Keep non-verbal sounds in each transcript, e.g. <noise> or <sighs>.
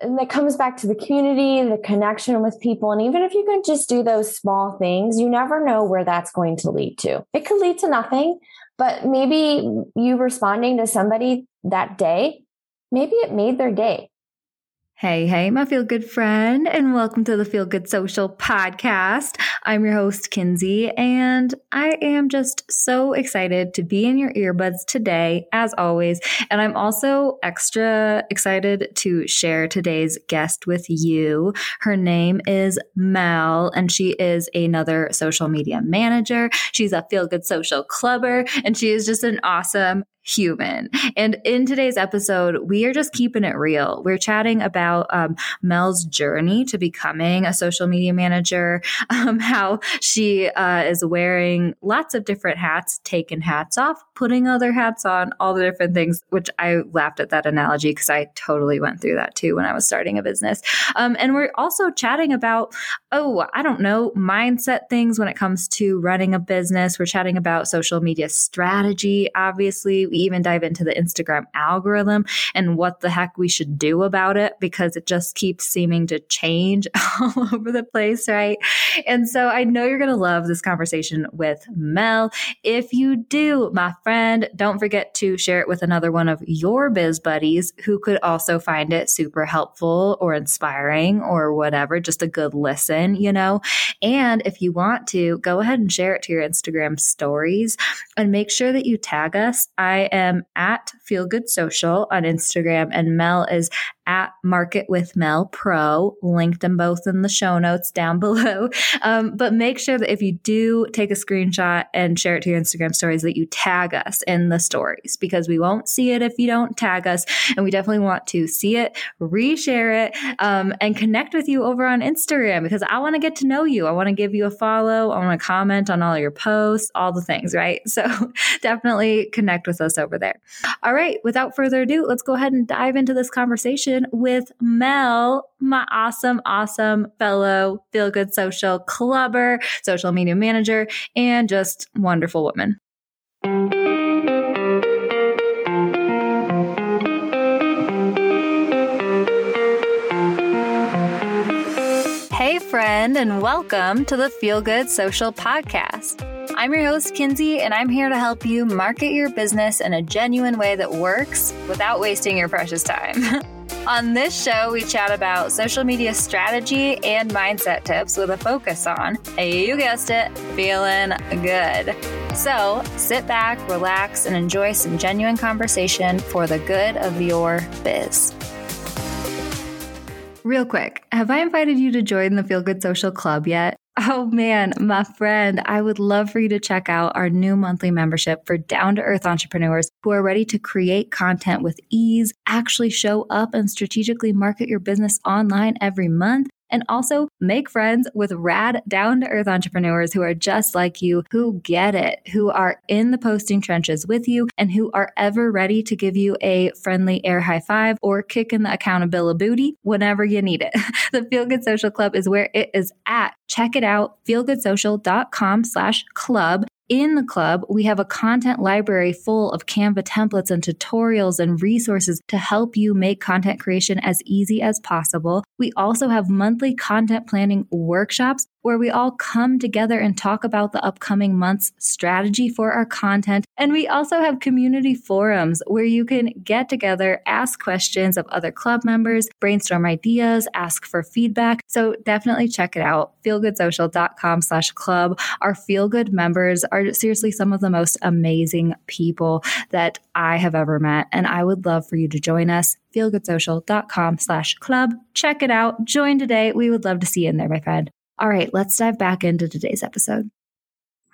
and that comes back to the community, the connection with people. And even if you can just do those small things, you never know where that's going to lead to. It could lead to nothing, but maybe you responding to somebody that day, maybe it made their day. Hey, hey, my feel good friend, and welcome to the Feel Good Social podcast. I'm your host, Kinsey, and I am just so excited to be in your earbuds today, as always. And I'm also extra excited to share today's guest with you. Her name is Mel, and she is another social media manager. She's a Feel Good Social clubber, and she is just an awesome human. And in today's episode, we are just keeping it real. We're chatting about um, Mel's journey to becoming a social media manager, <laughs> um, how she uh, is wearing lots of different hats, taking hats off, putting other hats on, all the different things, which I laughed at that analogy because I totally went through that too when I was starting a business. Um, and we're also chatting about, oh, I don't know, mindset things when it comes to running a business. We're chatting about social media strategy, obviously even dive into the Instagram algorithm and what the heck we should do about it because it just keeps seeming to change <laughs> all over the place, right? And so I know you're going to love this conversation with Mel. If you do, my friend, don't forget to share it with another one of your biz buddies who could also find it super helpful or inspiring or whatever, just a good listen, you know? And if you want to, go ahead and share it to your Instagram stories and make sure that you tag us. I am at Feel Good Social on Instagram, and Mel is at Market with Mel Pro. Link them both in the show notes down <laughs> below. Um, but make sure that if you do take a screenshot and share it to your Instagram stories, that you tag us in the stories because we won't see it if you don't tag us. And we definitely want to see it, reshare it, um, and connect with you over on Instagram because I want to get to know you. I want to give you a follow. I want to comment on all your posts, all the things, right? <laughs> So definitely connect with us over there. All right. Without further ado, let's go ahead and dive into this conversation conversation with Mel, my awesome, awesome fellow feel good social clubber, social media manager, and just wonderful woman. Hey, friend, and welcome to the Feel Good Social Podcast. I'm your host, Kinsey, and I'm here to help you market your business in a genuine way that works without wasting your precious time. <laughs> On this show, we chat about social media strategy and mindset tips with a focus on, you guessed it, feeling good. So sit back, relax, and enjoy some genuine conversation for the good of your biz. Real quick, have I invited you to join the Feel Good Social Club yet? Oh man, my friend, I would love for you to check out our new monthly membership for down to earth entrepreneurs who are ready to create content with ease, actually show up and strategically market your business online every month and also make friends with rad down to earth entrepreneurs who are just like you, who get it, who are in the posting trenches with you, and who are ever ready to give you a friendly air high five or kick in the accountability booty whenever you need it. <laughs> the Feel Good Social Club is where it is at. Check it out, feelgoodsocial.com slash club in the club, we have a content library full of Canva templates and tutorials and resources to help you make content creation as easy as possible. We also have monthly content planning workshops where we all come together and talk about the upcoming month's strategy for our content. And we also have community forums where you can get together, ask questions of other club members, brainstorm ideas, ask for feedback. So definitely check it out. Feelgoodsocial.com slash club. Our feel good members are seriously some of the most amazing people that I have ever met. And I would love for you to join us. Feelgoodsocial.com slash club. Check it out. Join today. We would love to see you in there, my friend. All right, let's dive back into today's episode.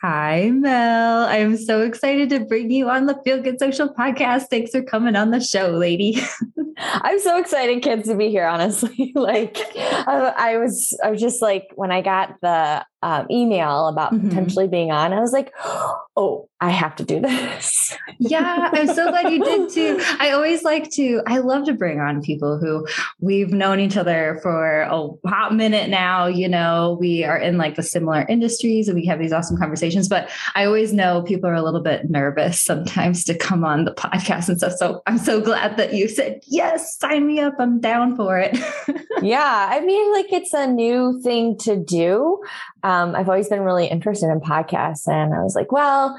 Hi, Mel. I'm so excited to bring you on the Feel Good Social podcast. Thanks for coming on the show, lady. <laughs> I'm so excited, Kins, to be here. Honestly, <laughs> like <laughs> I, I was, I was just like when I got the um, email about mm-hmm. potentially being on, I was like, oh, I have to do this. yeah, I'm so glad you did too. I always like to, I love to bring on people who we've known each other for a hot minute now. You know, we are in like the similar industries and we have these awesome conversations, but I always know people are a little bit nervous sometimes to come on the podcast and stuff. So I'm so glad that you said, yes, sign me up. I'm down for it. <laughs> yeah. I mean, like it's a new thing to do. Um, I've always been really interested in podcasts and I was like, well,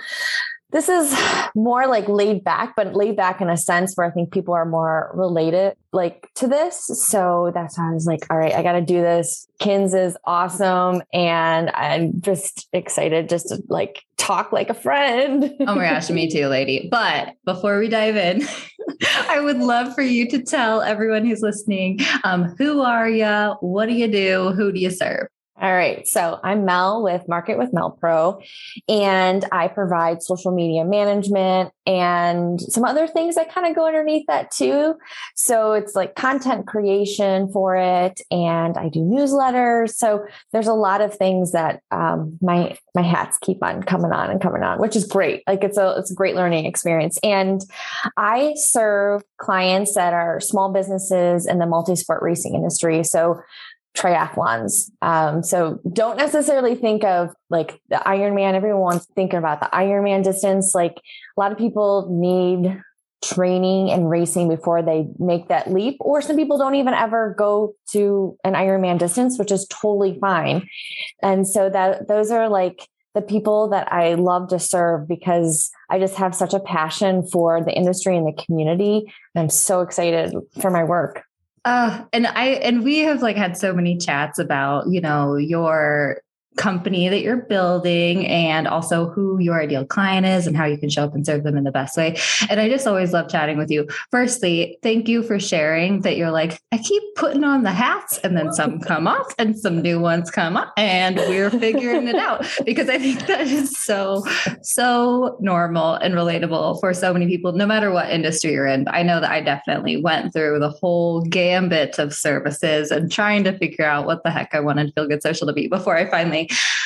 this is more like laid back, but laid back in a sense where I think people are more related like to this. So that's why I was like, all right, I got to do this. Kins is awesome. And I'm just excited just to like talk like a friend. oh my gosh, me too, lady. But before we dive in, <laughs> I would love for you to tell everyone who's listening, um, who are you? What do you do? Who do you serve? All right. So I'm Mel with Market with Mel Pro, and I provide social media management and some other things that kind of go underneath that too. So it's like content creation for it, and I do newsletters. So there's a lot of things that um, my my hats keep on coming on and coming on, which is great. Like it's a it's a great learning experience, and I serve clients that are small businesses in the multi sport racing industry. So triathlons. Um, so don't necessarily think of like the Ironman. Everyone's thinking about the Ironman distance. Like a lot of people need training and racing before they make that leap, or some people don't even ever go to an Ironman distance, which is totally fine. And so that those are like the people that I love to serve because I just have such a passion for the industry and the community. And I'm so excited for my work. Uh, and I and we have like had so many chats about you know your company that you're building and also who your ideal client is and how you can show up and serve them in the best way. And I just always love chatting with you. Firstly, thank you for sharing that you're like, I keep putting on the hats and then some <laughs> come off and some new ones come up and we're figuring it out because I think that is so, so normal and relatable for so many people, no matter what industry you're in. I know that I definitely went through the whole gambit of services and trying to figure out what the heck I wanted Feel Good Social to be before I finally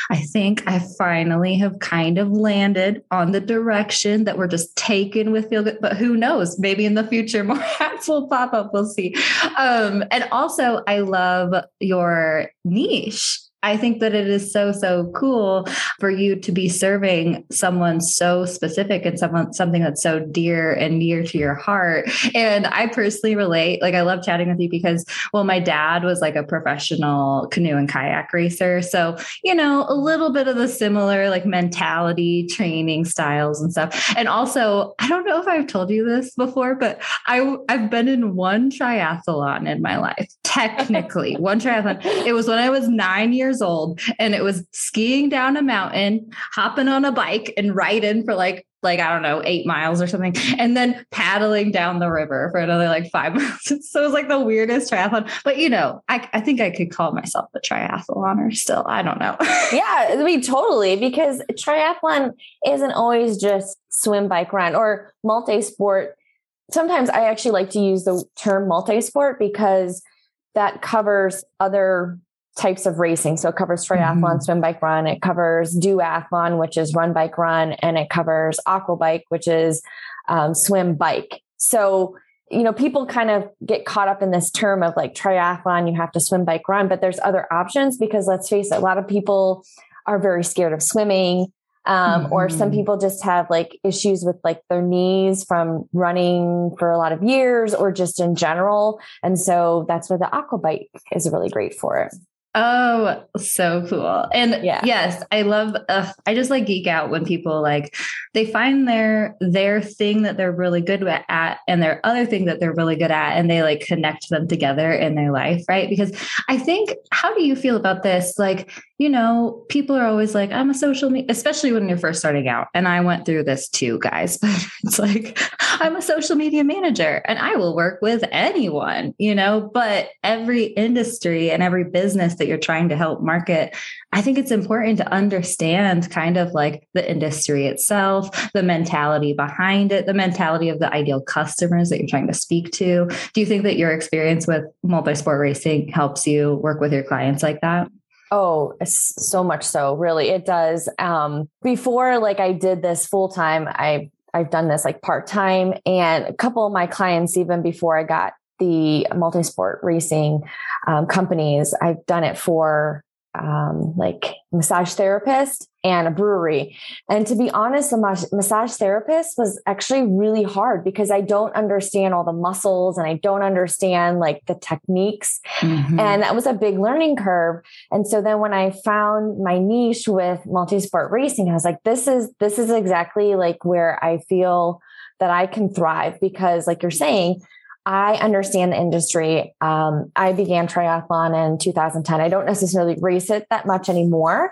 I think I finally have kind of landed on the direction that we're just taken with feel good. But who knows? Maybe in the future <laughs> more hats will pop up. We'll see. Um, and also, I love your niche I think that it is so, so cool for you to be serving someone so specific and someone something that's so dear and near to your heart. And I personally relate. Like I love chatting with you because, well, my dad was like a professional canoe and kayak racer. So, you know, a little bit of the similar like mentality, training styles and stuff. And also, I don't know if I've told you this before, but I I've been in one triathlon in my life. Technically, <laughs> one triathlon. It was when I was nine years years old and it was skiing down a mountain, hopping on a bike and riding for like like I don't know, eight miles or something, and then paddling down the river for another like five <laughs> miles. So it was like the weirdest triathlon. But you know, I, I think I could call myself a triathloner still. I don't know. <laughs> yeah, I mean totally because triathlon isn't always just swim, bike, run, or multi-sport. Sometimes I actually like to use the term multi-sport because that covers other types of racing. So it covers triathlon, mm-hmm. swim, bike, run. It covers duathlon, which is run, bike, run, and it covers aqua bike, which is um, swim, bike. So you know, people kind of get caught up in this term of like triathlon, you have to swim, bike, run, but there's other options because let's face it, a lot of people are very scared of swimming. Um, mm-hmm. or some mm-hmm. people just have like issues with like their knees from running for a lot of years or just in general. And so that's where the aqua bike is really great for it. Oh, so cool. And yeah. yes, I love uh, I just like geek out when people like they find their their thing that they're really good at and their other thing that they're really good at and they like connect them together in their life, right? Because I think how do you feel about this? Like, you know, people are always like I'm a social media especially when you're first starting out. And I went through this too, guys, <laughs> but it's like I'm a social media manager and I will work with anyone, you know, but every industry and every business that you're trying to help market, I think it's important to understand kind of like the industry itself, the mentality behind it, the mentality of the ideal customers that you're trying to speak to. Do you think that your experience with multi sport racing helps you work with your clients like that? Oh, so much so, really. It does. Um, before like I did this full time, I I've done this like part time and a couple of my clients, even before I got the multi-sport racing um, companies, I've done it for um, like massage therapist and a brewery. And to be honest, the massage therapist was actually really hard because I don't understand all the muscles and I don't understand like the techniques. Mm-hmm. And that was a big learning curve. And so then when I found my niche with multi-sport racing, I was like, this is, this is exactly like where I feel that I can thrive because like you're saying, I understand the industry. Um, I began triathlon in 2010. I don't necessarily race it that much anymore.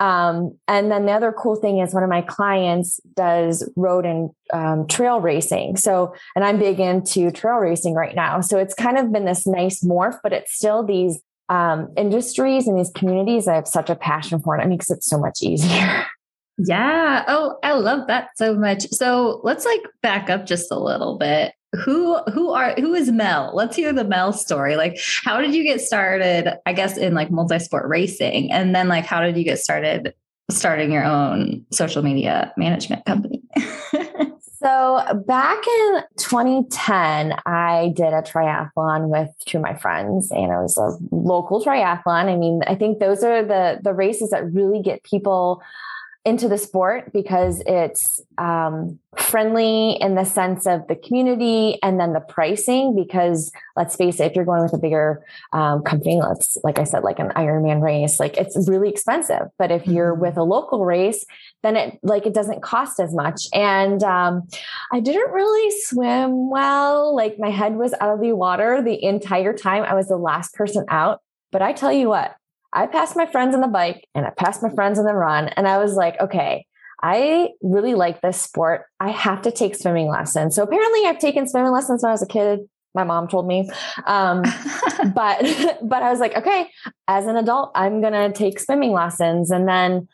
Um, and then the other cool thing is one of my clients does road and um, trail racing. So, and I'm big into trail racing right now. So it's kind of been this nice morph, but it's still these um, industries and these communities I have such a passion for. And it makes it so much easier. <laughs> Yeah. Oh, I love that so much. So let's like back up just a little bit who who are who is Mel? Let's hear the Mel story. Like how did you get started, I guess in like multi-sport racing and then like how did you get started starting your own social media management company? <laughs> so, back in 2010, I did a triathlon with two of my friends and it was a local triathlon. I mean, I think those are the the races that really get people into the sport because it's um, friendly in the sense of the community and then the pricing. Because let's face it, if you're going with a bigger um, company, let's like I said, like an Ironman race, like it's really expensive. But if you're mm-hmm. with a local race, then it like it doesn't cost as much. And um, I didn't really swim well. Like my head was out of the water the entire time. I was the last person out. But I tell you what, I passed my friends on the bike and I passed my friends on the run. And I was like, okay, I really like this sport. I have to take swimming lessons. So apparently I've taken swimming lessons when I was a kid. My mom told me. Um, <laughs> but, <laughs> but I was like, okay, as an adult, I'm going to take swimming lessons. And then,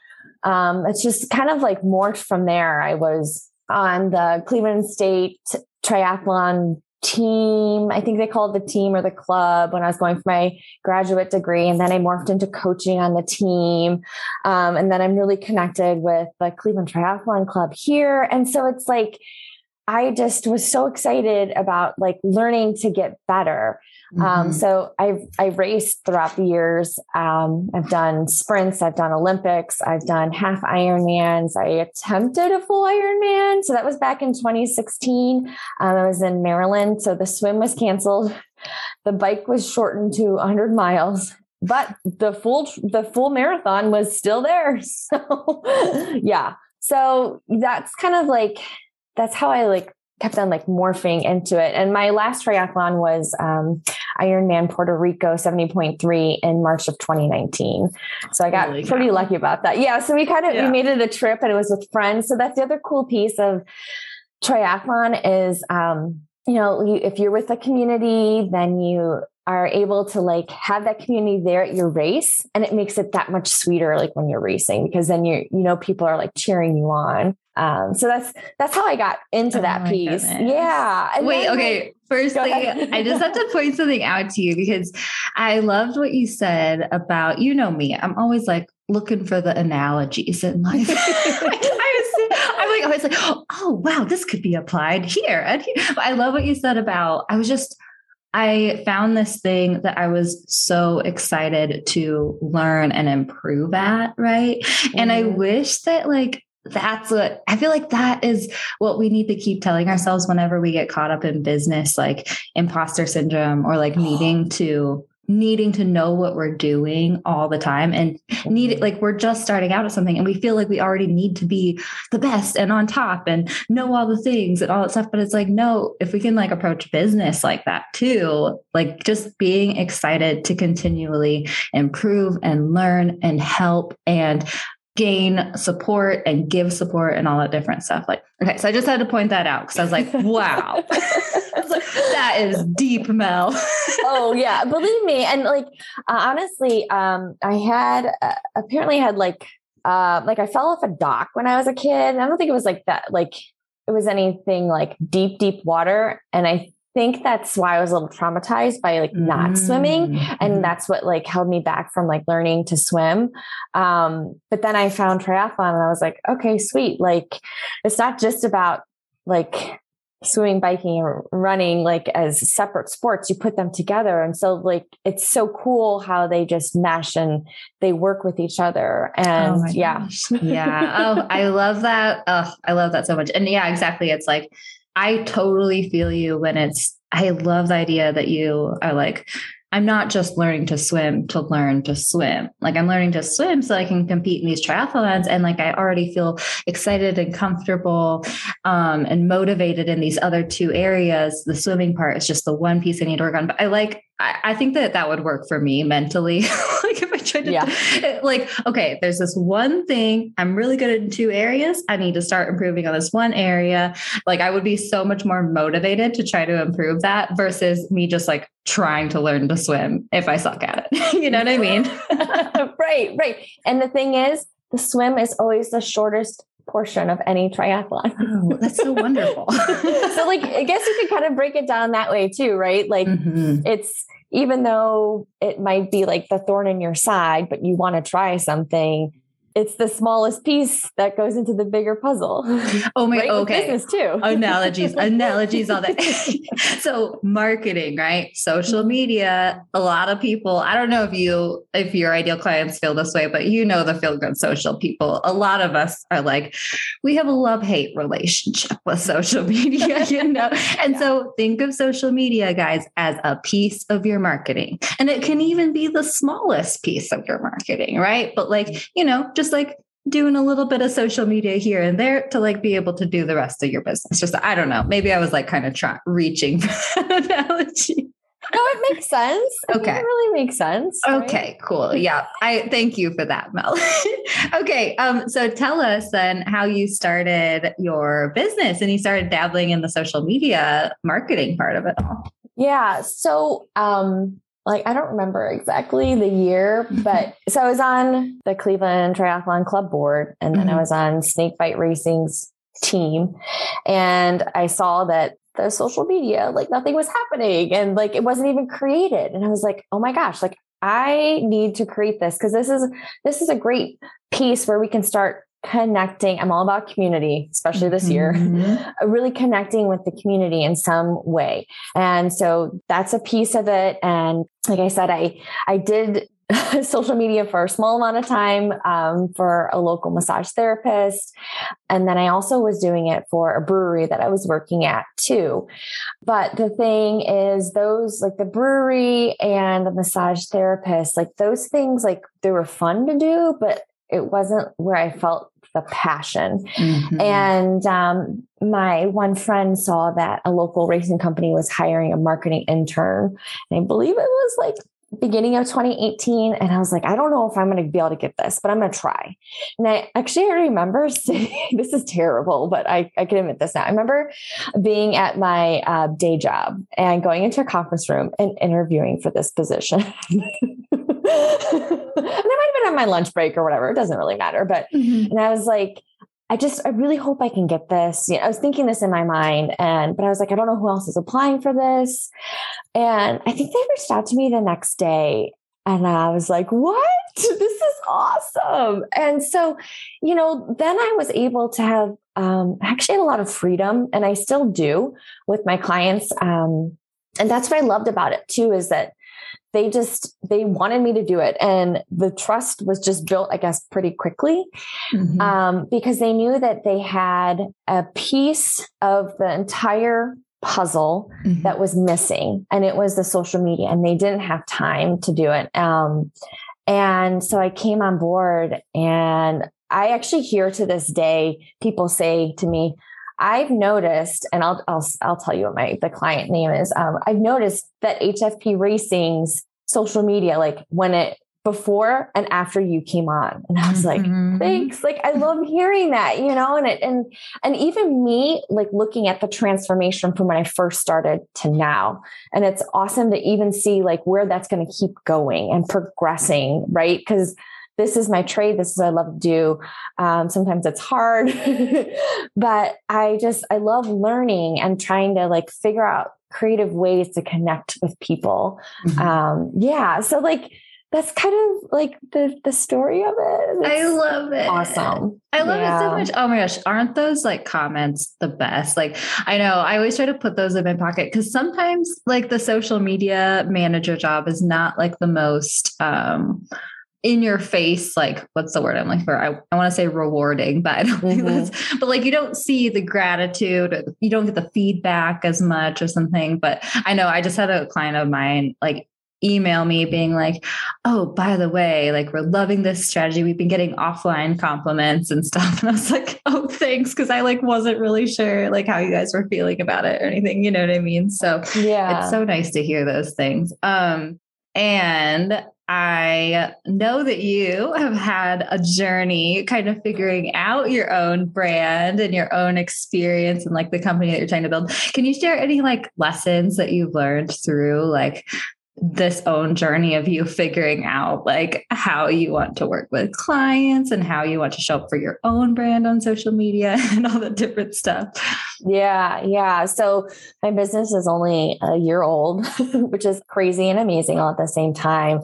um, it's just kind of like morphed from there. I was on the Cleveland State triathlon team. I think they called the team or the club when I was going for my graduate degree. And then I morphed into coaching on the team. Um, and then I'm really connected with the Cleveland Triathlon Club here. And so it's like, I just was so excited about like learning to get better. Um, mm-hmm. Um, so I've I've raced throughout the years. Um, I've done sprints, I've done Olympics, I've done half Ironmans. I attempted a full Ironman, so that was back in 2016. Um, I was in Maryland, so the swim was canceled. The bike was shortened to 100 miles, but the full the full marathon was still there. <laughs> So yeah, so that's kind of like that's how I like kept on like morphing into it. And my last triathlon was um, Ironman Puerto Rico 70.3 in March of 2019. So I got pretty lucky about that. Yeah. So we kind of, yeah. we made it a trip and it was with friends. So that's the other cool piece of triathlon is, um, you know, you, if you're with a community, then you are able to like have that community there at your race and it makes it that much sweeter like when you're racing because then you you know people are like cheering you on um, so that's that's how I got into oh that piece. Goodness. Yeah. And Wait, okay. Like, Firstly, I just have to <laughs> point something out to you because I loved what you said about you know me. I'm always like looking for the analogies in life. <laughs> I was, I'm like, always like, oh wow, this could be applied here. And here. But I love what you said about. I was just I found this thing that I was so excited to learn and improve at, right? Mm-hmm. And I mm-hmm. wish that like that's what I feel like that is what we need to keep telling ourselves whenever we get caught up in business, like imposter syndrome or like needing <gasps> to needing to know what we're doing all the time and need mm-hmm. like we're just starting out at something and we feel like we already need to be the best and on top and know all the things and all that stuff. But it's like no if we can like approach business like that too like just being excited to continually improve and learn and help and gain support and give support and all that different stuff. Like, okay, so I just had to point that out because I was like, <laughs> wow, <laughs> that is deep, Mel. <laughs> oh yeah, believe me. And like, uh, honestly, um, I had uh, apparently had like, uh, like I fell off a dock when I was a kid. I don't think it was like that. Like it was anything like deep, deep water. And I think that's why I was a little traumatized by like not mm-hmm. swimming. And mm-hmm. that's what like held me back from like learning to swim. Um, but then I found triathlon and I was like, okay, sweet. Like it's not just about like swimming, biking, or running like as separate sports. You put them together. And so like it's so cool how they just mesh and they work with each other. And oh yeah. <laughs> yeah. Oh, I love that. Oh, I love that so much. And yeah, exactly. It's like I totally feel you when it's I love the idea that you are like I'm not just learning to swim to learn to swim. Like I'm learning to swim so I can compete in these triathlons. And like I already feel excited and comfortable um, and motivated in these other two areas. The swimming part is just the one piece I need to work on. But I like, I, I think that that would work for me mentally. <laughs> like if I tried to, yeah. <laughs> like, okay, there's this one thing I'm really good in two areas. I need to start improving on this one area. Like I would be so much more motivated to try to improve that versus me just like trying to learn to swim if I suck at it. <laughs> you know what I mean? right, right. And the thing is, the swim is always the shortest portion of any triathlon. oh, that's so wonderful. <laughs> so like I guess you could kind of break it down that way too, right? Like mm-hmm. it's even though it might be like the thorn in your side, but you want to try something, it's the smallest piece that goes into the bigger puzzle. Oh my, right? okay. Business too. analogies, <laughs> analogies, all that. <laughs> so marketing, right? Social mm-hmm. media. A lot of people. I don't know if you, if your ideal clients feel this way, but you know the feel good social people. A lot of us are like, we have a love hate relationship with social <laughs> media, you know. And yeah. so think of social media, guys, as a piece of your marketing, and it can even be the smallest piece of your marketing, right? But like, you know, just just like doing a little bit of social media here and there to like be able to do the rest of your business. Just I don't know. Maybe I was like kind of trying reaching <laughs> for that analogy. No, it makes sense. Okay. it really makes sense. Right? Okay, cool. Yeah. I thank you for that, Mel. <laughs> okay. Um, so tell us then how you started your business and you started dabbling in the social media marketing part of it all. Yeah. So um like I don't remember exactly the year, but so I was on the Cleveland Triathlon Club board and then mm-hmm. I was on Snake Snakebite Racing's team and I saw that the social media, like nothing was happening and like it wasn't even created. And I was like, oh my gosh, like I need to create this because this is this is a great piece where we can start connecting. I'm all about community, especially this year, mm-hmm. <laughs> really connecting with the community in some way. And so that's a piece of it. And like I said, I, I did <laughs> social media for a small amount of time um, for a local massage therapist. And then I also was doing it for a brewery that I was working at too. But the thing is, those like the brewery and the massage therapist, like those things, like they were fun to do, but it wasn't where I felt the passion. Mm-hmm. And um, my one friend saw that a local racing company was hiring a marketing intern. And I believe it was like beginning of 2018 and I was like, I don't know if I'm going to be able to get this, but I'm going to try. And I actually I remember <laughs> saying, this is terrible, but I, I can admit this now. I remember being at my uh, day job and going into a conference room and interviewing for this position. <laughs> <laughs> and I might have been on my lunch break or whatever. It doesn't really matter. But, mm-hmm. and I was like, I just, I really hope I can get this. You know, I was thinking this in my mind and, but I was like, I don't know who else is applying for this. And I think they reached out to me the next day and I was like, what? This is awesome. And so, you know, then I was able to have, um, actually had a lot of freedom and I still do with my clients. Um, and that's what I loved about it too, is that they just they wanted me to do it and the trust was just built i guess pretty quickly mm-hmm. um, because they knew that they had a piece of the entire puzzle mm-hmm. that was missing and it was the social media and they didn't have time to do it um, and so i came on board and i actually hear to this day people say to me I've noticed, and I'll, I'll, I'll tell you what my, the client name is. Um, I've noticed that HFP Racing's social media, like when it, before and after you came on. And I was like, mm-hmm. thanks. Like, I love hearing that, you know, and it, and, and even me, like looking at the transformation from when I first started to now. And it's awesome to even see like where that's going to keep going and progressing, right? Cause this is my trade. This is what I love to do. Um, sometimes it's hard, <laughs> but I just, I love learning and trying to like figure out creative ways to connect with people. Mm-hmm. Um, yeah. So like that's kind of like the the story of it. It's I love it. Awesome. I love yeah. it so much. Oh my gosh, aren't those like comments the best? Like I know I always try to put those in my pocket because sometimes like the social media manager job is not like the most um in your face, like what's the word I'm like for? I, I want to say rewarding, <laughs> but I don't mm-hmm. but like you don't see the gratitude, you don't get the feedback as much or something. But I know I just had a client of mine like email me being like, oh, by the way, like we're loving this strategy. We've been getting offline compliments and stuff. <laughs> And I was like, oh, thanks. Cause I like wasn't really sure like how you guys were feeling about it or anything. You know what I mean? So yeah, it's so nice to hear those things. Um, and I know that you have had a journey kind of figuring out your own brand and your own experience and like the company that you're trying to build. Can you share any like lessons that you've learned through like this own journey of you figuring out like how you want to work with clients and how you want to show up for your own brand on social media <laughs> and all the different stuff. Yeah, yeah. So my business is only a year old, <laughs> which is crazy and amazing all at the same time.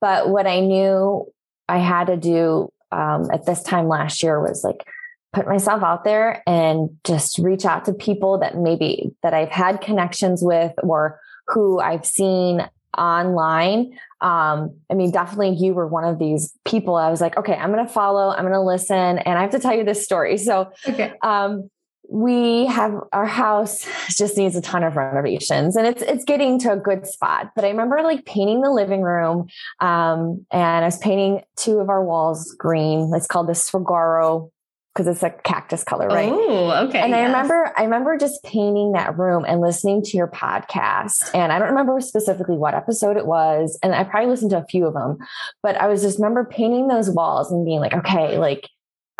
But what I knew I had to do um, at this time last year was like put myself out there and just reach out to people that maybe that I've had connections with or who I've seen online. Um, I mean, definitely you were one of these people. I was like, okay, I'm going to follow, I'm going to listen. And I have to tell you this story. So, okay. um, we have our house just needs a ton of renovations and it's it's getting to a good spot but i remember like painting the living room um, and i was painting two of our walls green it's called the saguaro because it's a cactus color, right? Oh, okay. And yes. I remember, I remember just painting that room and listening to your podcast. And I don't remember specifically what episode it was. And I probably listened to a few of them, but I was just remember painting those walls and being like, okay, like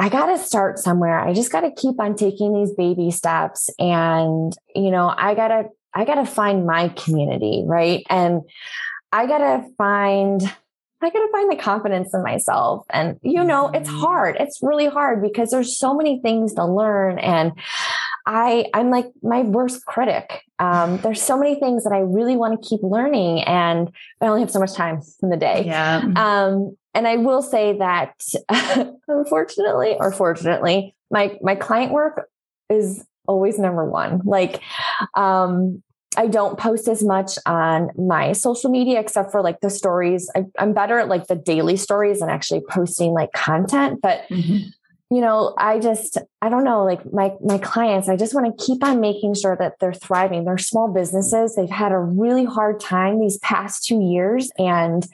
I got to start somewhere. I just got to keep on taking these baby steps. And, you know, I got to, I got to find my community, right? And I got to find I got to find the confidence in myself. And, you know, it's mm-hmm. hard. It's really hard because there's so many things to learn. And I, I'm like my worst critic. Um, <sighs> there's so many things that I really want to keep learning and I only have so much time in the day. Yeah. Um, and I will say that <laughs> unfortunately or fortunately, my, my client work is always number one. Like, um, I don't post as much on my social media except for like the stories. I, am better at like the daily stories and actually posting like content. But mm-hmm. you know, I just I don't know, like my my clients, I just want to keep on making sure that they're thriving. They're small businesses. They've had a really hard time these past two years. And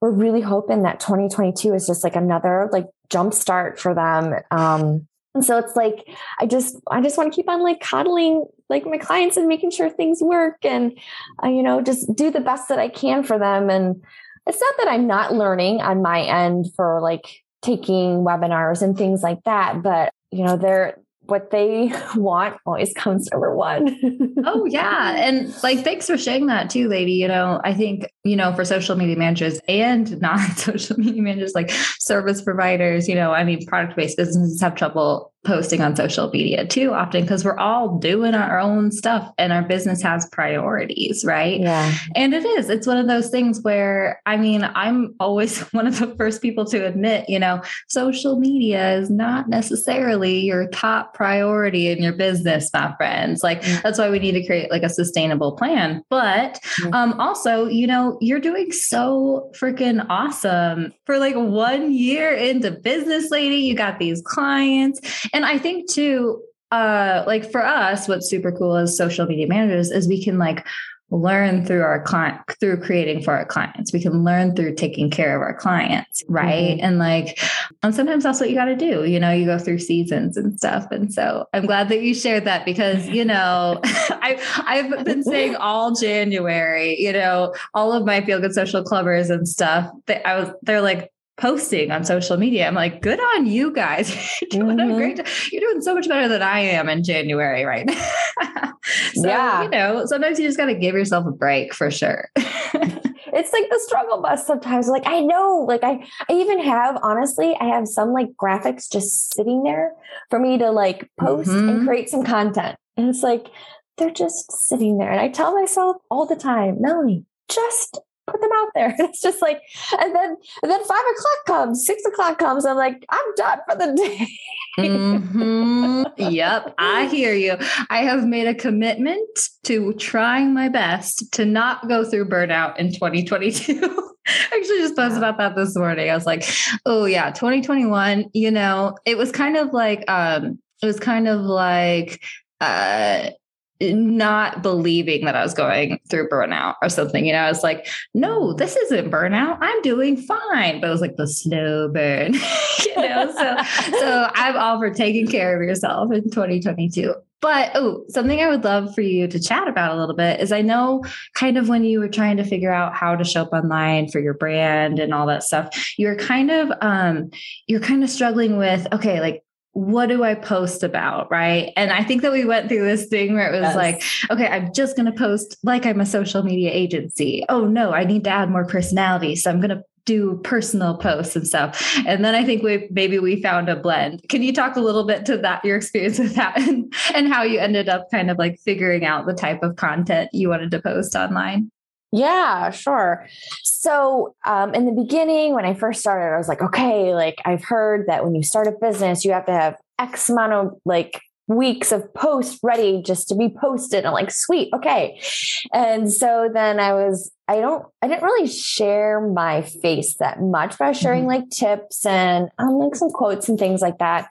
we're really hoping that 2022 is just like another like jump start for them. Um, and so it's like, I just, I just want to keep on like coddling like my clients and making sure things work and, uh, you know, just do the best that I can for them. And it's not that I'm not learning on my end for like taking webinars and things like that, but you know, they're, what they <laughs> want always comes number one. oh <laughs> yeah. And like thanks for sharing that too, lady. You know, I think, you know, for social media managers and <laughs> non-social media managers like service providers, you know, I mean product-based businesses have trouble posting on social media too often because we're all doing our own stuff and our business has priorities, right? Yeah. And it is. It's one of those things where I mean, I'm always <laughs> one of the first people to admit, you know, social media is not necessarily your top priority in your business, my friends. Like mm-hmm. that's why we need to create like a sustainable plan. But mm-hmm. um also, you know, you're doing so freaking awesome for like one year into business lady. You got these clients and I think too, uh, like for us, what's super cool as social media managers is we can like learn through our client through creating for our clients. We can learn through taking care of our clients, right? Mm-hmm. And like, and sometimes that's what you got to do. You know, you go through seasons and stuff. And so I'm glad that you shared that because you know, <laughs> I I've been saying all January, you know, all of my feel good social clubbers and stuff. That I was, they're like, posting on social media. I'm like, good on you guys. <laughs> you're doing mm-hmm. a great You're doing so much better than I am in January right now. <laughs> so, yeah. you know, sometimes you just got to give yourself a break for sure. <laughs> it's like the struggle bus sometimes. Like I know, like I, I even have, honestly, I have some like graphics just sitting there for me to like post mm-hmm. and create some content. And it's like, they're just sitting there. And I tell myself all the time, Melanie, just put them out there. <laughs> it's just like, and then and then five o'clock comes, six o'clock comes. I'm like, I'm done for the <laughs> day. mm-hmm. Yep, I hear you. I have made a commitment to trying my best to not go through burnout in 2022. <laughs> I actually just posted about that this morning. I was like, oh yeah, 2021, you know, it was kind of like um it was kind of like uh not believing that I was going through burnout or something. You know, I was like, no, this isn't burnout. I'm doing fine. But it was like the slow burn, <laughs> you know. So so I'm all for taking care of yourself in 2022. But oh, something I would love for you to chat about a little bit is I know kind of when you were trying to figure out how to show up online for your brand and all that stuff, you're kind of um you're kind of struggling with, okay, like what do I post about? Right. And I think that we went through this thing where it was yes. like, okay, I'm just going to post like I'm a social media agency. Oh, no, I need to add more personality. So I'm going to do personal posts and stuff. And then I think we maybe we found a blend. Can you talk a little bit to that, your experience with that <laughs> and, and how you ended up kind of like figuring out the type of content you wanted to post online? Yeah, sure. So, um, in the beginning, when I first started, I was like, okay, like I've heard that when you start a business, you have to have X amount of like weeks of posts ready just to be posted. I'm like, sweet, okay. And so then I was, I don't, I didn't really share my face that much, but I was sharing mm-hmm. like tips and um, like some quotes and things like that.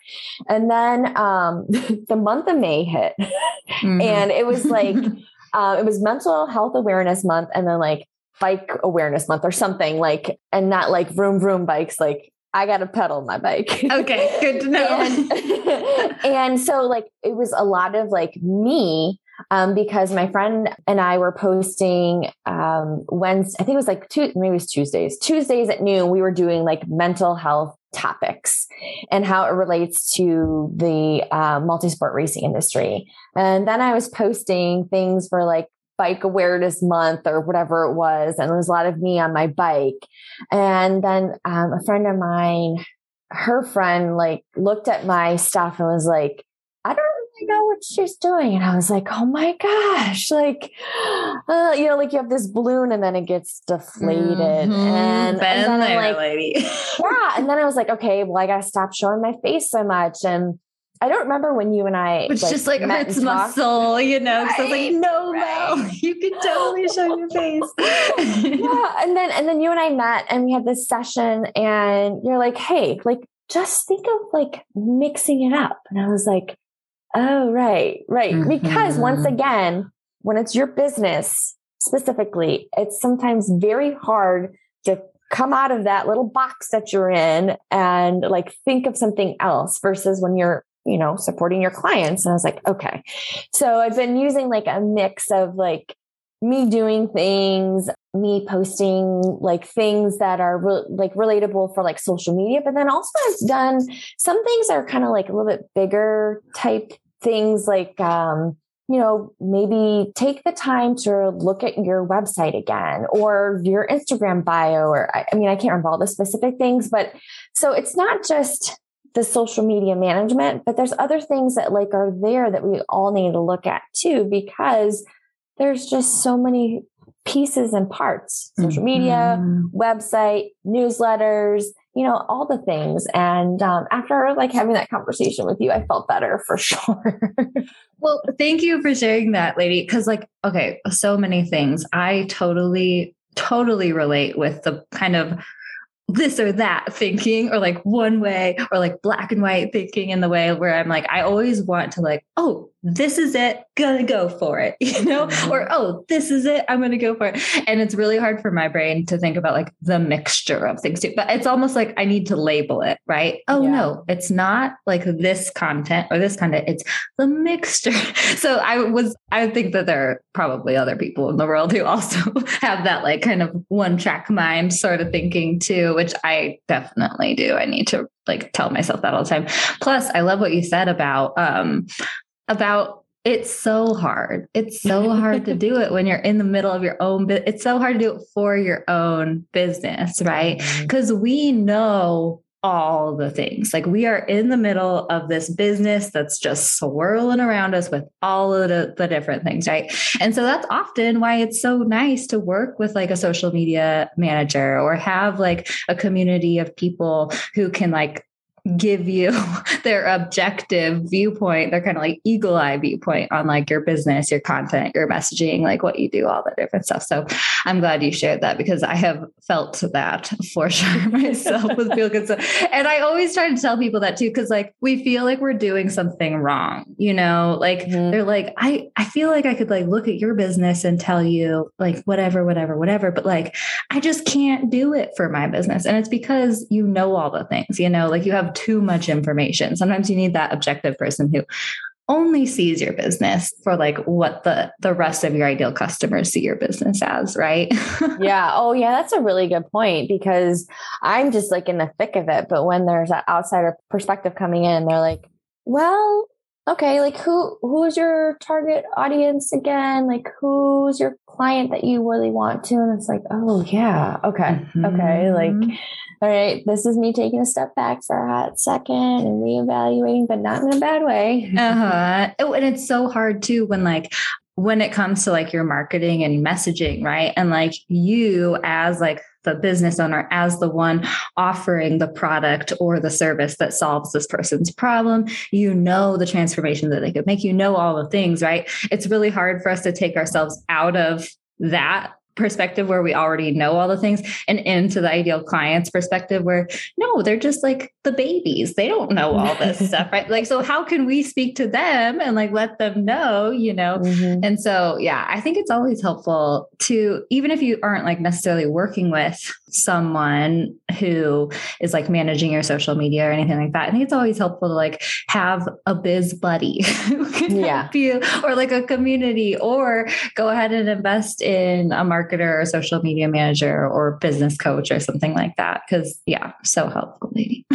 And then um, <laughs> the month of May hit, <laughs> mm-hmm. and it was like. <laughs> Uh, it was mental health awareness month and then like bike awareness month or something like, and not like vroom vroom bikes, like I got to pedal my bike. Okay, good to know. and, <laughs> and, so like it was a lot of like me um, because my friend and I were posting um, Wednesday, I think it was like two, maybe it was Tuesdays, Tuesdays at noon. We were doing like mental health topics and how it relates to the uh, multi-sport racing industry. And then I was posting things for like bike awareness month or whatever it was. And there was a lot of me on my bike. And then um, a friend of mine, her friend like looked at my stuff and was like, I don't know what she's doing. And I was like, oh my gosh, like, uh, you know, like you have this balloon and then it gets deflated. Mm-hmm. And, and, then there, I'm like, lady. <laughs> yeah. And then I was like, okay, well, I got to stop showing my face so much. And I don't remember when you and I, which like, just like my soul, you know. Right, so I was like, no, right. Mel, <laughs> you can totally show your face. <laughs> yeah, and then and then you and I met, and we had this session, and you're like, hey, like just think of like mixing it up, and I was like, Oh, right, right. Mm-hmm. Because once again, when it's your business specifically, it's sometimes very hard to come out of that little box that you're in and like think of something else versus when you're you know supporting your clients and i was like okay so i've been using like a mix of like me doing things me posting like things that are re- like relatable for like social media but then also i've done some things that are kind of like a little bit bigger type things like um, you know, maybe take the time to look at your website again or your Instagram bio, or I, mean, I can't remember all the specific things, but so it's not just the social media management, but there's other things that like are there that we all need to look at too, because there's just so many pieces and parts social media, mm-hmm. website, newsletters, you know, all the things. And um, after like having that conversation with you, I felt better for <laughs> sure. well, thank you for sharing that, lady. Cause like, okay, so many things. I totally, totally relate with the kind of this or that thinking or like one way or like black and white thinking in the way where I'm like, I always want to like, oh, this is it, gonna go for it, <laughs> you know, mm-hmm. or oh, this is it, I'm gonna go for it. And it's really hard for my brain to think about like the mixture of things too. But it's almost like I need to label it, right? Oh yeah. no, it's not like this content or this content, it's the mixture. <laughs> So I was, I think that there are probably other people in the world who <laughs> also have that like kind of one track mind sort of thinking too, which I definitely do. I need to like tell myself that all the time. Plus, I love what you said about um about it's so hard. It's so hard to do it when you're in the middle of your own. Bu- it's so hard to do it for your own business, right? Because mm-hmm. we know all the things. Like we are in the middle of this business that's just swirling around us with all of the, the, different things, right? And so that's often why it's so nice to work with like a social media manager or have like a community of people who can like give you <laughs> their objective viewpoint, their kind of like eagle eye viewpoint on like your business, your content, your messaging, like what you do, all that different stuff. So I'm glad you shared that because I have felt that <laughs> for sure <laughs> myself with Feel Good. So, and I always try to tell people that too, because like we feel like we're doing something wrong, you know, like mm-hmm. they're like, I, I feel like I could like look at your business and tell you like whatever, whatever, whatever, but like I just can't do it for my business. And it's because you know all the things, you know, like you have too much information. Sometimes you need that objective person who only sees your business for like what the the rest of your ideal customers see your business as, right? <laughs> yeah. Oh, yeah, that's a really good point because I'm just like in the thick of it, but when there's an outsider perspective coming in, they're like, "Well, okay, like who who's your target audience again? Like who's your client that you really want to?" And it's like, "Oh, yeah. Okay. Mm-hmm. Okay. Like all right, this is me taking a step back for a hot second and reevaluating, but not in a bad way. uh-huh. Oh, and it's so hard too when like when it comes to like your marketing and messaging, right? And like you as like the business owner as the one offering the product or the service that solves this person's problem. You know the transformation that they could make, you know all the things, right? It's really hard for us to take ourselves out of that perspective where we already know all the things and into the ideal client's perspective where no they're just like the babies they don't know all this <laughs> stuff right like so how can we speak to them and like let them know you know mm-hmm. and so yeah i think it's always helpful to even if you aren't like necessarily working with someone who is like managing your social media or anything like that. I think it's always helpful to like have a biz buddy <laughs> who can yeah. help you or like a community or go ahead and invest in a marketer or social media manager or business coach or something like that. Cause yeah, so helpful, lady. <laughs>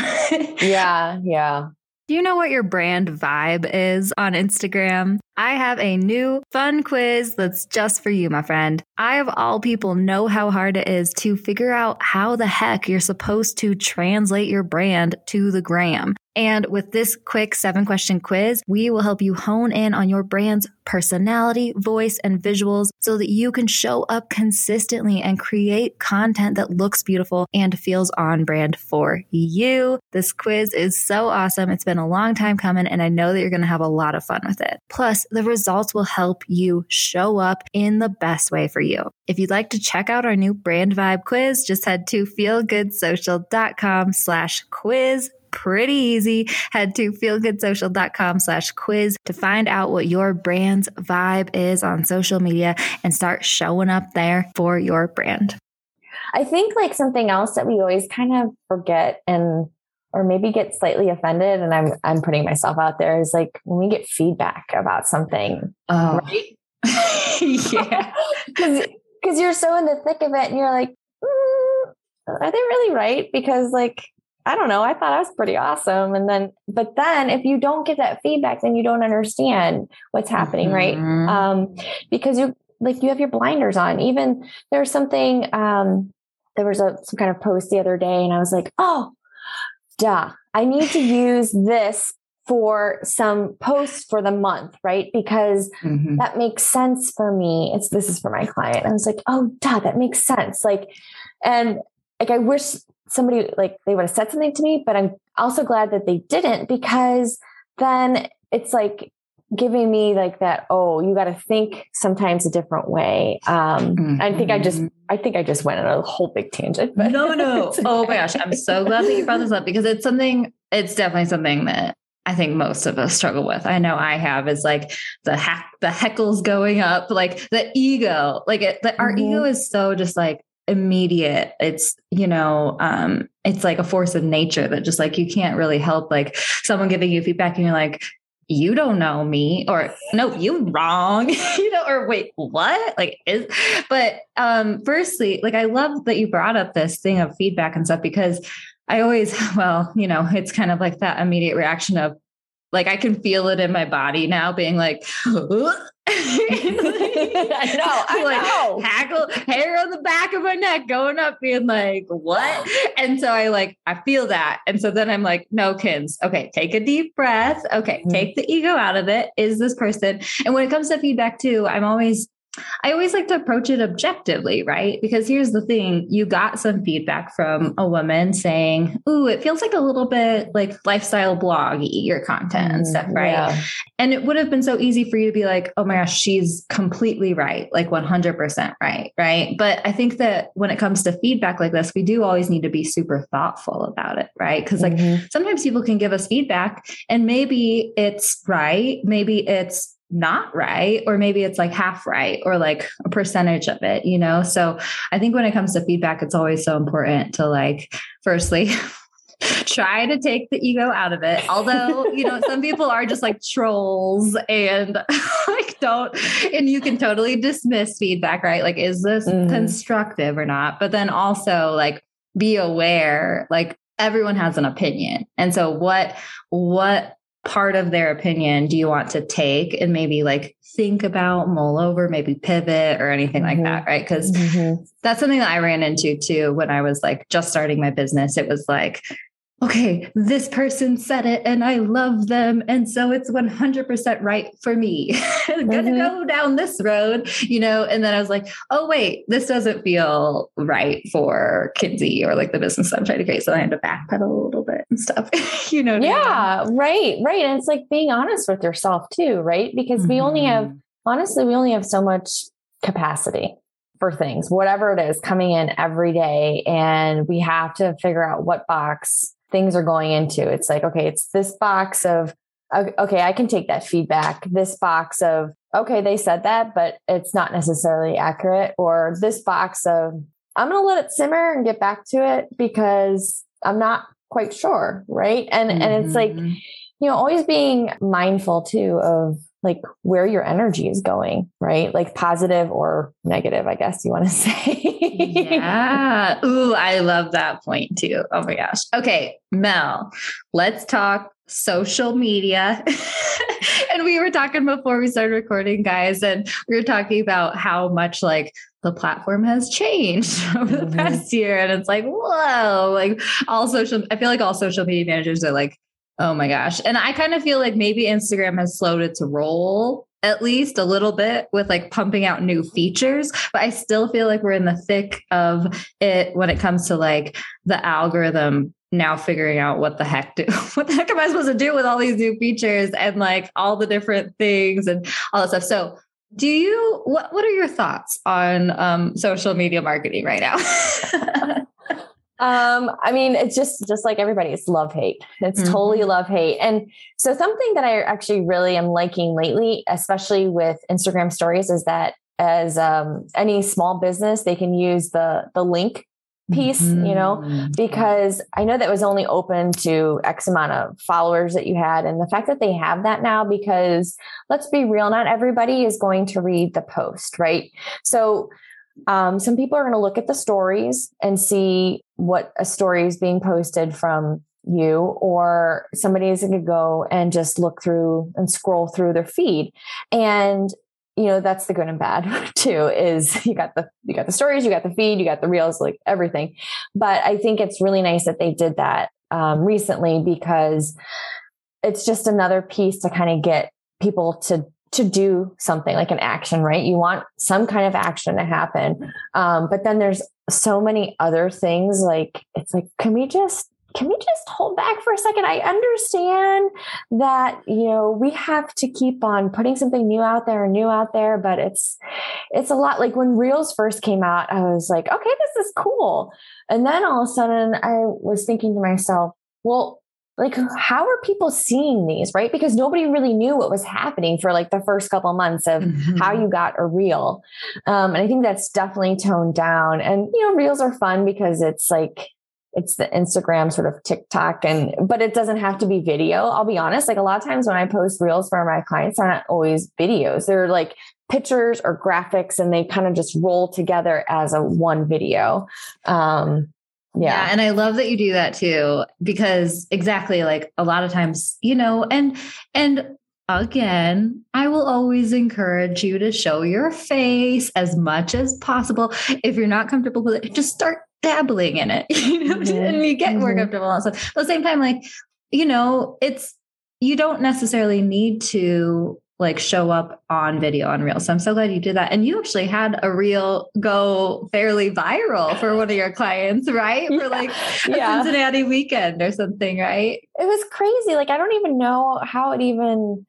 yeah. Yeah. Do you know what your brand vibe is on Instagram? I have a new fun quiz that's just for you, my friend. I, of all people, know how hard it is to figure out how the heck you're supposed to translate your brand to the gram. And with this quick seven question quiz, we will help you hone in on your brand's personality, voice, and visuals so that you can show up consistently and create content that looks beautiful and feels on brand for you. This quiz is so awesome. It's been a long time coming, and I know that you're going to have a lot of fun with it. Plus, the results will help you show up in the best way for you. If you'd like to check out our new brand vibe quiz, just head to feelgoodsocial.com slash quiz pretty easy. Head to feelgoodsocial.com slash quiz to find out what your brand's vibe is on social media and start showing up there for your brand. I think like something else that we always kind of forget and or maybe get slightly offended and I'm I'm putting myself out there is like when we get feedback about something. Oh. Right? <laughs> <laughs> yeah. Cuz cuz you're so in the thick of it and you're like mm, are they really right? Because like I don't know, I thought I was pretty awesome and then but then if you don't get that feedback then you don't understand what's happening, mm-hmm. right? Um because you like you have your blinders on. Even there's something um there was a some kind of post the other day and I was like, "Oh, duh, I need to <laughs> use this for some posts for the month, right? Because mm-hmm. that makes sense for me. It's this is for my client. I was like, oh, duh, that makes sense. Like, and like I wish somebody like they would have said something to me, but I'm also glad that they didn't because then it's like giving me like that oh you got to think sometimes a different way um mm-hmm. i think i just mm-hmm. i think i just went on a whole big tangent but no no <laughs> oh my gosh i'm so glad that you brought this up because it's something it's definitely something that I think most of us struggle with. I know I have is like the hack, the heckles going up, like the ego, like it, the, mm-hmm. our ego is so just like immediate. It's, you know, um, it's like a force of nature that just like you can't really help like someone giving you feedback and you're like, you don't know me or no you wrong <laughs> you know or wait what like is but um firstly like i love that you brought up this thing of feedback and stuff because i always <laughs> well you know it's kind of like that immediate reaction of like i can feel it in my body now being like <laughs> <laughs> I know, <laughs> I like, know. Hackle, hair on the back of my neck going up, being like, what? And so I like, I feel that. And so then I'm like, no, Kins, okay, take a deep breath. Okay, Mm-hmm. take the ego out of it. Is this person? And when it comes to feedback too, I'm always I always like to approach it objectively, right? Because here's the thing you got some feedback from a woman saying, Ooh, it feels like a little bit like lifestyle bloggy, your content and stuff, right? Yeah. And it would have been so easy for you to be like, oh my gosh, she's completely right, like 100% right, right? But I think that when it comes to feedback like this, we do always need to be super thoughtful about it, right? Because like Mhm. sometimes people can give us feedback and maybe it's right, maybe it's not right, or maybe it's like half right, or like a percentage of it, you know? So I think when it comes to feedback, it's always so important to like, firstly, <laughs> try to take the ego out of it. Although, you know, some people are just like trolls and <laughs> like don't, and you can totally dismiss feedback, right? Like, is this Mhm. constructive or not? But then also like be aware, like everyone has an opinion. And so what, what, part of their opinion do you want to take and maybe like think about mull over maybe pivot or anything Mhm. like that right because Mhm. that's something that I ran into too when I was like just starting my business. It was like, okay, this person said it and I love them. And so it's 100% right for me. I'm going to go down this road, you know? And then I was like, oh, wait, this doesn't feel right for Kinsey or like the business I'm trying to create. So I had to backpedal a little bit and stuff, <laughs> you know? what I mean? Yeah, right, right. And it's like being honest with yourself too, right? Because we only have, Mhm. honestly, we only have so much capacity for things, whatever it is coming in every day. And we have to figure out what box things are going into. It's like, okay, it's this box of, okay, I can take that feedback. This box of, okay, they said that, but it's not necessarily accurate. Or this box of, I'm going to let it simmer and get back to it because I'm not quite sure. Right. And, and it's like, Mhm. you know, always being mindful too of like where your energy is going, right? Like positive or negative, I guess you want to <laughs> say. yeah. Ooh, I love that point too. Oh my gosh. Okay, Mel, let's talk social media. <laughs> <laughs> and we were talking before we started recording, guys, and we were talking about how much like the platform has changed <laughs> over the Mhm. past year. And it's like, whoa, like all social, I feel like all social media managers are like, oh my gosh. And I kind of feel like maybe Instagram has slowed its roll at least a little bit with like pumping out new features, but I still feel like we're in the thick of it when it comes to like the algorithm now figuring out what the heck do <laughs> what the heck am I supposed to do with all these new features and like all the different things and all that stuff. So do you what what are your thoughts on um social media marketing right now? <laughs> Um, I mean, it's just just like everybody, it's love hate. It's totally Mhm. love hate. And so something that I actually really am liking lately, especially with Instagram stories, is that as um, any small business, they can use the the link piece, you know, Mhm. because I know that was only open to X amount of followers that you had. And the fact that they have that now, because let's be real, not everybody is going to read the post, right? So um, some people are going to look at the stories and see what a story is being posted from you, or somebody is going to go and just look through and scroll through their feed. And you know that's the good and bad <laughs> too is <laughs> you got the you got the stories you got the feed you got the reels like everything. But i think it's really nice that they did that um, recently because it's just another piece to kind of get people to to do something like an action right? You want some kind of action to happen. Um, but then there's so many other things like it's like can we just can we just hold back for a second? I understand that, you know, we have to keep on putting something new out there and new out there, but it's, it's a lot like when Reels first came out, I was like, okay, this is cool. And then all of a sudden I was thinking to myself, well, like how are people seeing these right because nobody really knew what was happening for like the first couple months of Mhm. how you got a reel um, and i think that's definitely toned down and you know reels are fun because it's like it's the instagram sort of tiktok and but it doesn't have to be video i'll be honest. Like a lot of times when i post reels for my clients they're not always videos. They're like pictures or graphics and they kind of just roll together as a one video. Um yeah, And I love that you do that too, because exactly like a lot of times, you know, and, and, again, I will always encourage you to show your face as much as possible. If you're not comfortable with it, just start dabbling in it, <laughs> you know, mm-hmm. and you get more mm-hmm. comfortable and stuff. But at the same time, like, you know, it's you don't necessarily need to like show up on video on reel. So I'm so glad you did that. And you actually had a reel go fairly viral for one of your clients, right? For like a yeah. Cincinnati weekend or something, right? It was crazy. Like I don't even know how it even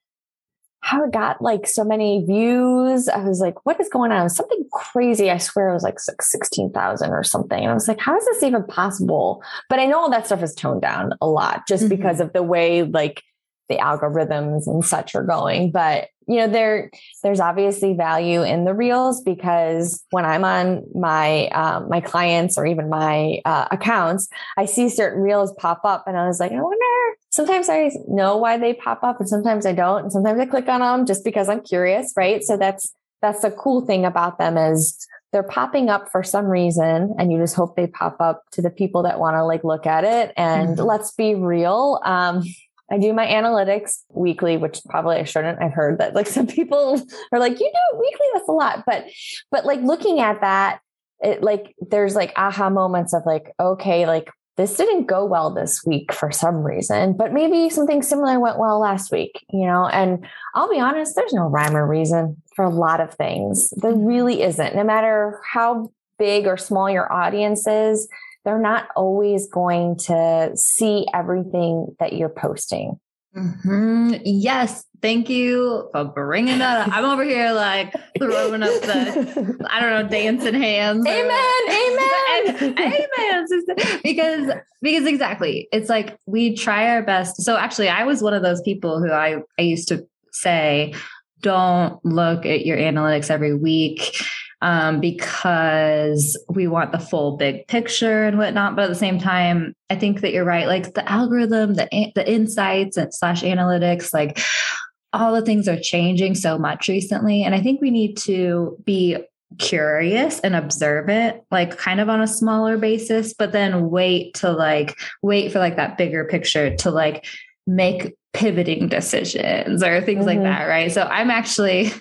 how it got like so many views. I was like, what is going on? Something crazy. I swear it was like 16,000 or something. And I was like, how is this even possible? But I know all that stuff is toned down a lot just mm-hmm. because of the way like the algorithms and such are going. But you know, there there's obviously value in the reels because when I'm on my um, my clients or even my uh, accounts, I see certain reels pop up, and I was like, I wonder. Sometimes I know why they pop up, and sometimes I don't, and sometimes I click on them just because I'm curious, right? So that's that's the cool thing about them is they're popping up for some reason and you just hope they pop up to the people that want to like look at it and mm-hmm. let's be real um, I do my analytics weekly, which probably I shouldn't. I've heard that like <laughs> some people are like, you do it weekly, that's a lot. But but like looking at that, it like there's like aha moments of like, okay, like this didn't go well this week for some reason, but maybe something similar went well last week, you know? And I'll be honest, there's no rhyme or reason for a lot of things. There really isn't. No matter how big or small your audience is, they're not always going to see everything that you're posting. Mm-hmm. Yes. Thank you for bringing that up. I'm over here like throwing up the, I don't know, dancing hands. <laughs> Amen. Amen. amen. Sister. Because, because exactly. It's like we try our best. So actually, I was one of those people who I, I used to say, don't look at your analytics every week um, because we want the full big picture and whatnot. But at the same time, I think that you're right. Like the algorithm, the the insights and slash analytics, like all the things are changing so much recently, and I think we need to be curious and observant like kind of on a smaller basis but then wait to like wait for like that bigger picture to like make pivoting decisions or things mm-hmm. like that right so i'm actually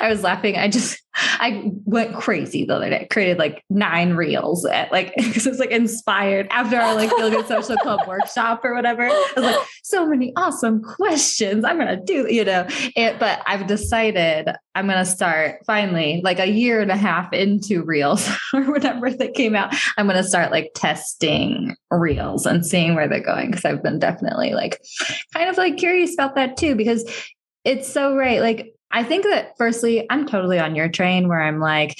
I was laughing. I just I went crazy the other day. Created like nine reels at like <laughs> because it's like inspired after our like Feel Good Social Club <laughs> workshop or whatever. I was like, so many awesome questions. I'm gonna do, you know. It, but I've decided I'm gonna start finally, like a year and a half into reels <laughs> or whatever that came out. I'm gonna start like testing reels and seeing where they're going because I've been definitely like kind of like curious about that too because it's so right. Like I think that firstly, I'm totally on your train where I'm like,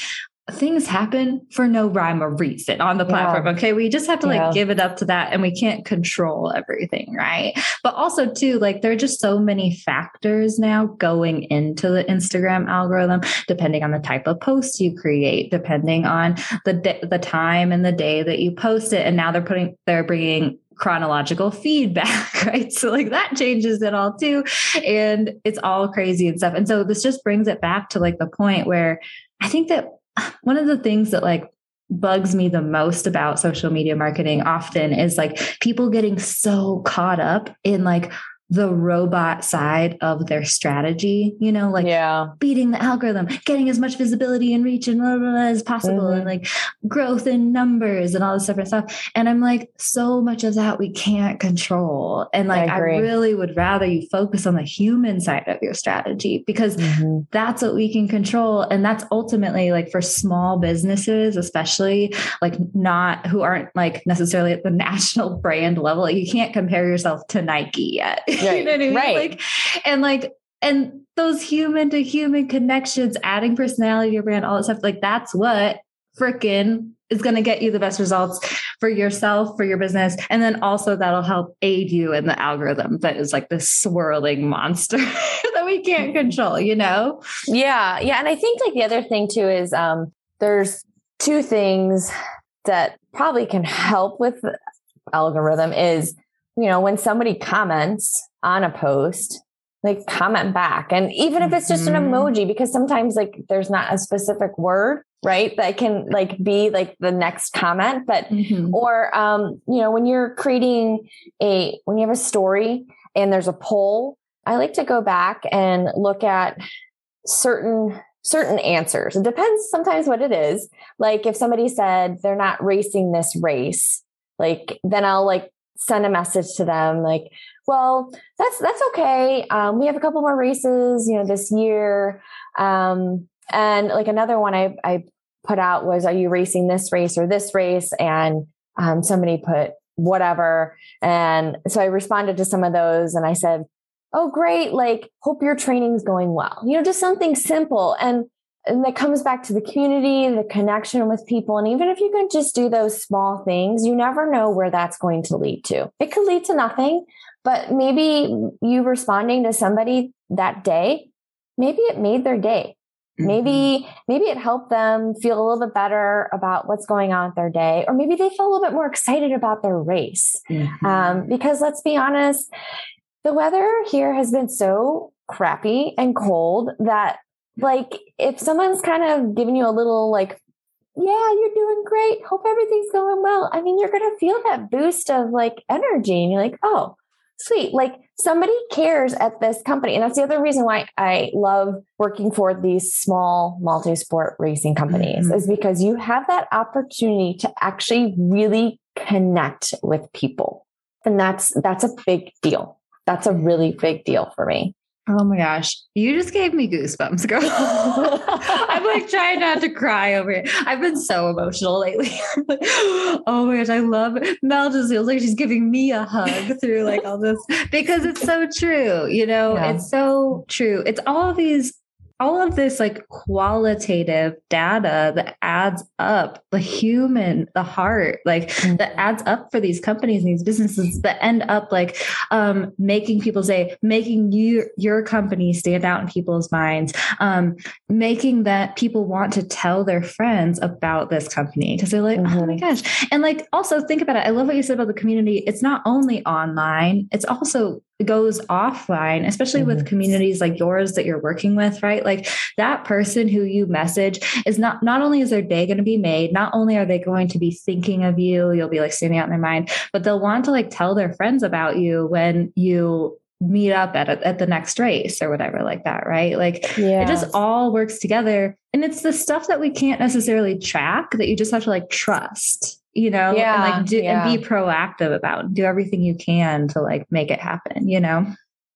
things happen for no rhyme or reason on the platform. Yeah. Okay. We just have to yeah. like give it up to that and we can't control everything. Right. But also, too, like there are just so many factors now going into the Instagram algorithm, depending on the type of post you create, depending on the, the time and the day that you post it. And now they're putting, they're bringing chronological feedback, <laughs> right? So like that changes it all too. And it's all crazy and stuff. And so this just brings it back to like the point where I think that <sighs> one of the things that like bugs me the most about social media marketing often is like people getting so caught up in like the robot side of their strategy, you know, like yeah. beating the algorithm, getting as much visibility and reach and blah, blah, blah, as possible, mm-hmm. and like growth in numbers and all this different stuff. And I'm like, so much of that we can't control. And like, I, I really would rather you focus on the human side of your strategy because mm-hmm. that's what we can control. And that's ultimately like for small businesses, especially like not who aren't like necessarily at the <laughs> national brand level. Like, you can't compare yourself to Nike yet. <laughs> Right. you know what I mean? Right. Like, and like, and those human to human connections, adding personality to your brand, all that stuff, like that's what freaking is going to get you the best results for yourself, for your business. And then also that'll help aid you in the algorithm that is like this swirling monster <laughs> that we can't control, you know? Yeah. Yeah. And I think like the other thing too is um, there's two things that probably can help with algorithm is, you know, when somebody comments, on a post, like comment back. And even if it's just an mm-hmm. emoji, because sometimes like there's not a specific word, right? That can like be like the next comment, but, mm-hmm. or, um, you know, when you're creating a, when you have a story and there's a poll I like to go back and look at certain certain answers. It depends sometimes what it is. Like if somebody said they're not racing this race, like then I'll like send a message to them like, well, that's that's okay. Um, we have a couple more races, you know, this year. Um, and like another one I I put out was, are you racing this race or this race? And um, somebody put whatever. And so I responded to some of those and I said, Oh, great. Like, hope your training's going well. You know, just something simple. And, and that comes back to the community, the connection with people. And even if you can just do those small things, you never know where that's going to lead to. It could lead to nothing, but maybe you responding to somebody that day, maybe it made their day. Maybe, mm-hmm. maybe it helped them feel a little bit better about what's going on with their day, or maybe they feel a little bit more excited about their race. Mm-hmm. Um, because let's be honest, the weather here has been so crappy and cold that like if someone's kind of giving you a little like yeah you're doing great. Hope everything's going well. I mean you're going to feel that boost of like energy and you're like oh sweet. Like somebody cares at this company and that's the other reason why i love working for these small multi-sport racing companies mm-hmm. is because you have that opportunity to actually really connect with people and that's that's a big deal. That's a really big deal for me Oh my gosh. You just gave me goosebumps, girl. <laughs> I'm like trying not to cry over it. I've been so emotional lately. <laughs> oh my gosh, I love it. Mel just feels like she's giving me a hug through like all this because it's so true. You know, yeah. it's so true. It's all these all of this like qualitative data that adds up the human the heart like mm-hmm. that adds up for these companies and these businesses that end up like um, making people say making you your company stand out in people's minds um, making that people want to tell their friends about this company because they're like mm-hmm. oh my mm-hmm. gosh and like also think about it i love what you said about the community it's not only online it's also goes offline, especially mm-hmm. with communities like yours that you're working with, right? Like that person who you message is not, not only is their day going to be made, not only are they going to be thinking of you, you'll be like standing out in their mind, but they'll want to like tell their friends about you when you meet up at a, at the next race or whatever like that right like yes. it just all works together and it's the stuff that we can't necessarily track that you just have to like trust you know, yeah, and like do yeah. and be proactive about do everything you can to like make it happen, you know?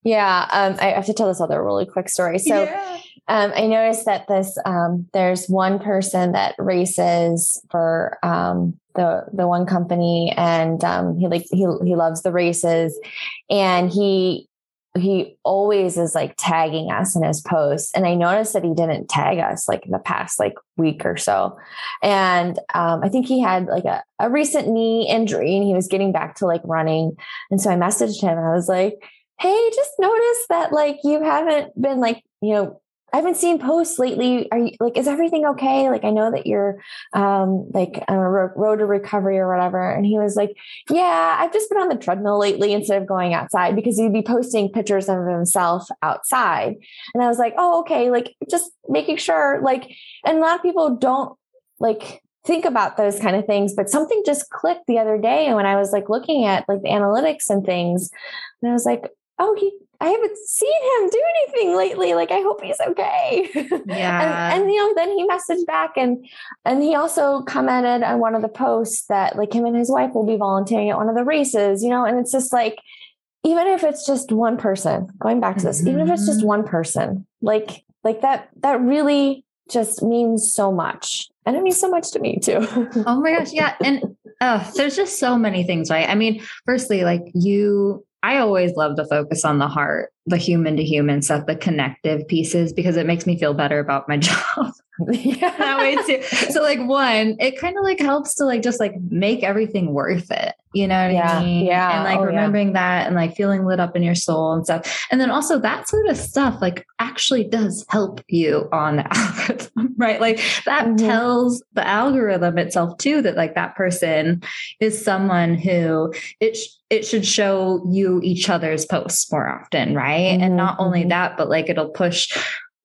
Yeah. Um, I have to tell this other really quick story. So yeah. um, I noticed that this um, there's one person that races for um, the the one company and um, he like he he loves the races and he he always is like tagging us in his posts. And i noticed that he didn't tag us like in the past like week or so. And um, i think he had like a, a recent knee injury and he was getting back to like running. And so i messaged him and i was like hey just noticed that like you haven't been like you know I haven't seen posts lately. Are you like, is everything okay? Like, I know that you're, um, like on a road to recovery or whatever. And he was like, yeah, I've just been on the treadmill lately instead of going outside because he'd be posting pictures of himself outside. And I was like, oh, okay. Like just making sure like, and a lot of people don't like think about those kind of things, but something just clicked the other day. When I was like looking at like the analytics and things, and I was like, oh, he I haven't seen him do anything lately. Like, I hope he's okay. Yeah. <laughs> and, and, you know, then he messaged back and, and he also commented on one of the posts that like him and his wife will be volunteering at one of the races, you know, and it's just like, even if it's just one person going back to this, mm-hmm. even if it's just mm-hmm. one person, like, like that, that really just means so much. And it means so much to me too. oh my gosh. <laughs> Yeah. And oh, there's just so many things, right? I mean, firstly, like you I always love to focus on the heart, the human to human stuff, the connective pieces, because it makes me feel better about my <laughs> job. yeah. <laughs> that way too. So like one, it kind of like helps to like just like make everything worth it. You know what yeah, I mean? Yeah. And like oh, remembering yeah. that and like feeling lit up in your soul and stuff. And then also that sort of stuff like actually does help you on the <laughs> algorithm, right? Like that mm-hmm. tells the algorithm itself too that like that person is someone who it sh- it should show you each other's posts more often, right? Mm-hmm. And not only mm-hmm. that, but like it'll push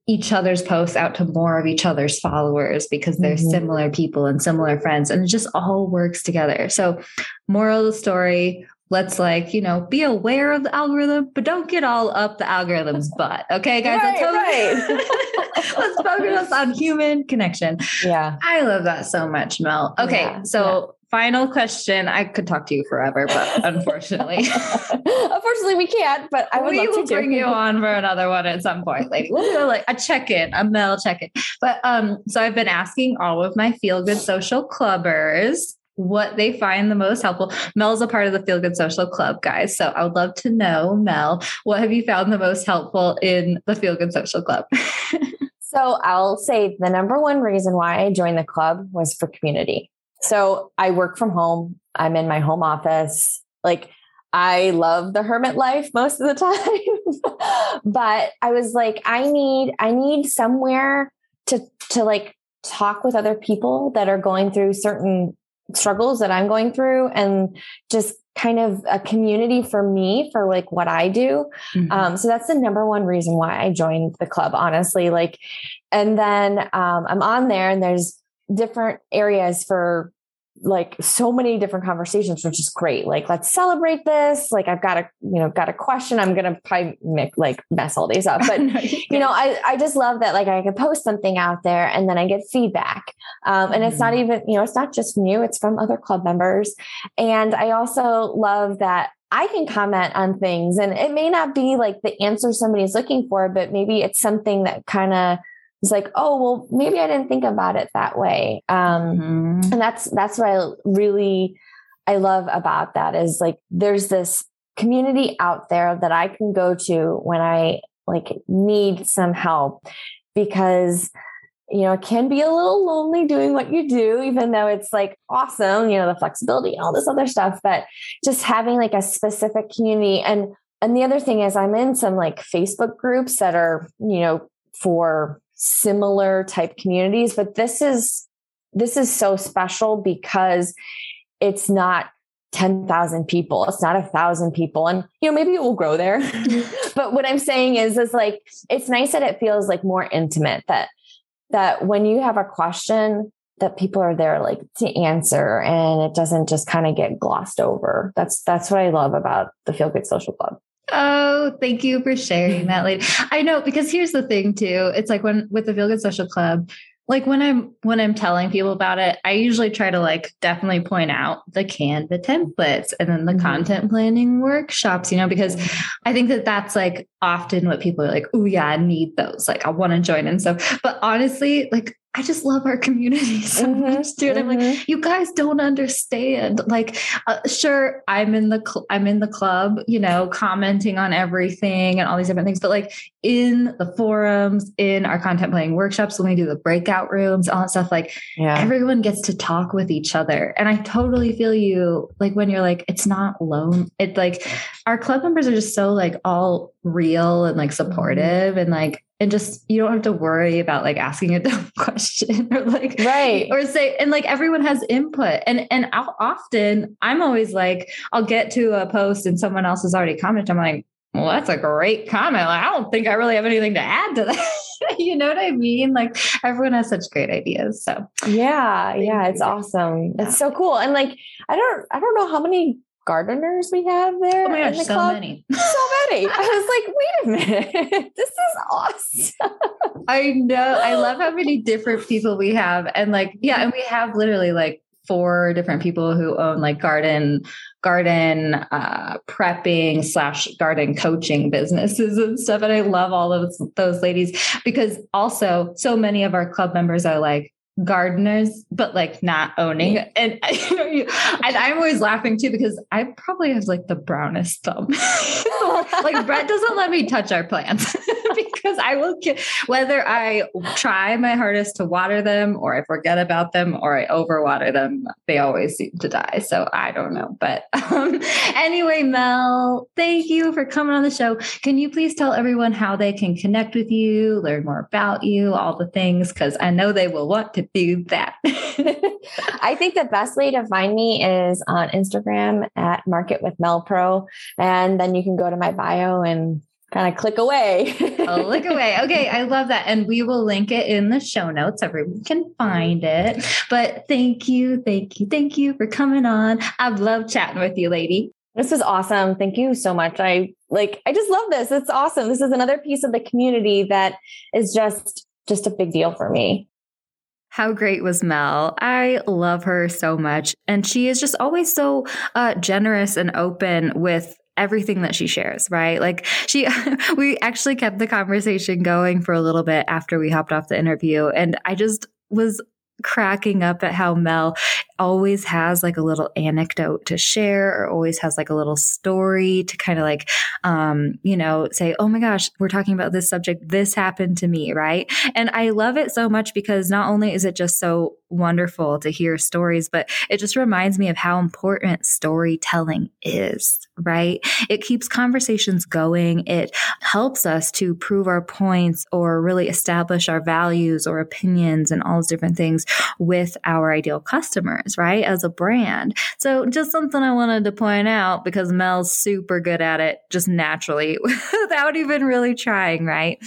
each other's posts out to more of each other's followers because they're mm-hmm. similar people and similar friends and it just all works together. So moral of the story, let's like, you know, be aware of the algorithm, but don't get all up the algorithm's <laughs> butt. Okay, guys. Right, let's, right. <laughs> let's focus on <laughs> human connection. Yeah. I love that so much, Mel. Okay. Yeah, so final question. I could talk to you forever, but <laughs> unfortunately, <laughs> unfortunately, we can't. But I would we will bring you on for another one at some point, lady. We'll do like a check in, a Mel check in. But um, so I've been asking all of my feel good social clubbers what they find the most helpful. Mel's a part of the Feel Good Social Club, guys. So I would love to know, Mel, what have you found the most helpful in the Feel Good Social Club? <laughs> so I'll say the number one reason why I joined the club was for community. So I work from home. I'm in my home office. Like I love the hermit life most of the <laughs> time. but I was like, I need, I need somewhere to, to like talk with other people that are going through certain struggles that I'm going through and just kind of a community for me for like what I do. Mm-hmm. Um, so that's the number one reason why I joined the club, honestly. Like, and then um, I'm on there and there's different areas for like so many different conversations, which is great. Like, let's celebrate this. Like, I've got a, you know, got a question. I'm going to probably make, like mess all these up, <laughs> but you know, I, I just love that. Like I can post something out there and then I get feedback. Um, and mm-hmm. it's not mm-hmm. even, you know, it's not just new, it's from other club members. And I also love that I can comment on things and it may not be like the answer somebody's looking for, but maybe it's something that kind of it's like, oh, well, maybe I didn't think about it that way. Um, mm-hmm. And that's, that's what I really, I love about that is like, there's this community out there that I can go to when I like need some help because, you know, it can be a little lonely doing what you do, even though it's like awesome, you know, the flexibility and all this other stuff, but just having like a specific community and and the other thing is I'm in some like Facebook groups that are, you know, for similar type communities, but this is this is so special because it's not 10,000 people. It's not a thousand people. And, you know, maybe it will grow there. Mm-hmm. <laughs> but what I'm saying is, is like, it's nice that it feels like more intimate that, that when you have a question that people are there like to answer and it doesn't just kind of get glossed over. That's, that's what I love about the Feel Good Social Club. Oh, thank you for sharing that, lady. I know because here's the thing too. It's like when with the Feel Good Social Club, like when I'm when I'm telling people about it, I usually try to like definitely point out the Canva templates and then the mm-hmm. content planning workshops, you know, because. I think that that's like often what people are like, oh yeah, I need those. Like I want to join and stuff. But honestly, like I just love our community <laughs> so mm-hmm, much, dude. Mm-hmm. I'm like, mm-hmm. you guys don't understand. Like, uh, sure, I'm in the cl- I'm in the club, you know, commenting on everything and all these different things. But like in the forums, in our content planning workshops, when we do the breakout rooms, all that stuff, like yeah. everyone gets to talk with each other. And I totally feel you. Like when you're like, it's not lone. It's like our club members are just so like all real and like mm-hmm. supportive and like and just you don't have to worry about like asking a <laughs> dumb question or like right. or say and like everyone has input. And and often i'm always like i'll get to a post and someone else has already commented. I'm like well that's a great comment. Like, i don't think i really have anything to add to <laughs> that. You know what i mean? Like everyone has such great ideas so. Yeah yeah it's awesome. Yeah. it's so cool. And like i don't i don't know how many gardeners we have there. Oh my gosh, the so club. many. So <laughs> many. I was like, wait a minute. <laughs> this is awesome. I know. I love how many <gasps> different people we have. And like, yeah, and we have literally like four different people who own like garden garden uh, prepping slash garden coaching businesses and stuff and i love all of those, those ladies because also so many of our club members are like gardeners, but like not owning. And <laughs> you know, you, and I'm always laughing too because I probably have like the brownest thumb. <laughs> like Brett doesn't let me touch our plants <laughs> because I will whether I try my hardest to water them or I forget about them or I overwater them, they always seem to die. So I don't know. But <laughs> um, anyway, Mel, thank you for coming on the show. Can you please tell everyone how they can connect with you, learn more about you, all the things? Because I know they will want to do that. <laughs> I think the best way to find me is on Instagram at Market with Mel Pro. And then you can go to my bio and kind of click away. oh, click away. <laughs> Okay, I love that. And we will link it in the show notes. Everyone can find it. But thank you, thank you, thank you for coming on. I've loved chatting with you, lady. This was awesome. Thank you so much. I like I just love this. It's awesome. This is another piece of the community that is just just a big deal for me. How great was Mel? I love her so much. And she is just always so uh, generous and open with everything that she shares, right? Like she, <laughs> we actually kept the conversation going for a little bit after we hopped off the interview. And I just was cracking up at how Mel always has like a little anecdote to share or always has like a little story to kind of like um you know say oh my gosh we're talking about this subject. This happened to me right? And i love it so much because not only is it just so wonderful to hear stories but it just reminds me of how important storytelling is right? It keeps conversations going. It helps us to prove our points or really establish our values or opinions and all those different things with our ideal customers right? As a brand. So just something I wanted to point out because Mel's super good at it just naturally <laughs> without even really trying, right?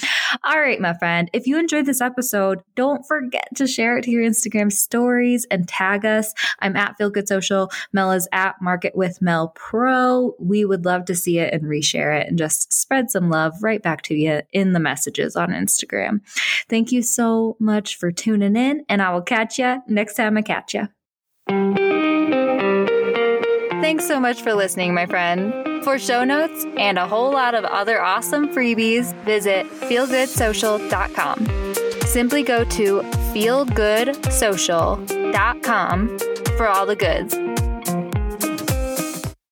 All right, my friend, if you enjoyed this episode, don't forget to share it to your Instagram stories and tag us. I'm at Feel Good Social. Mel is at Market with Mel Pro. We would love to see it and reshare it and just spread some love right back to you in the messages on Instagram. Thank you so much for tuning in, and I will catch you next time I catch you. Thanks so much for listening, my friend. For show notes and a whole lot of other awesome freebies, visit feelgoodsocial.com. Simply go to feelgoodsocial.com for all the goods.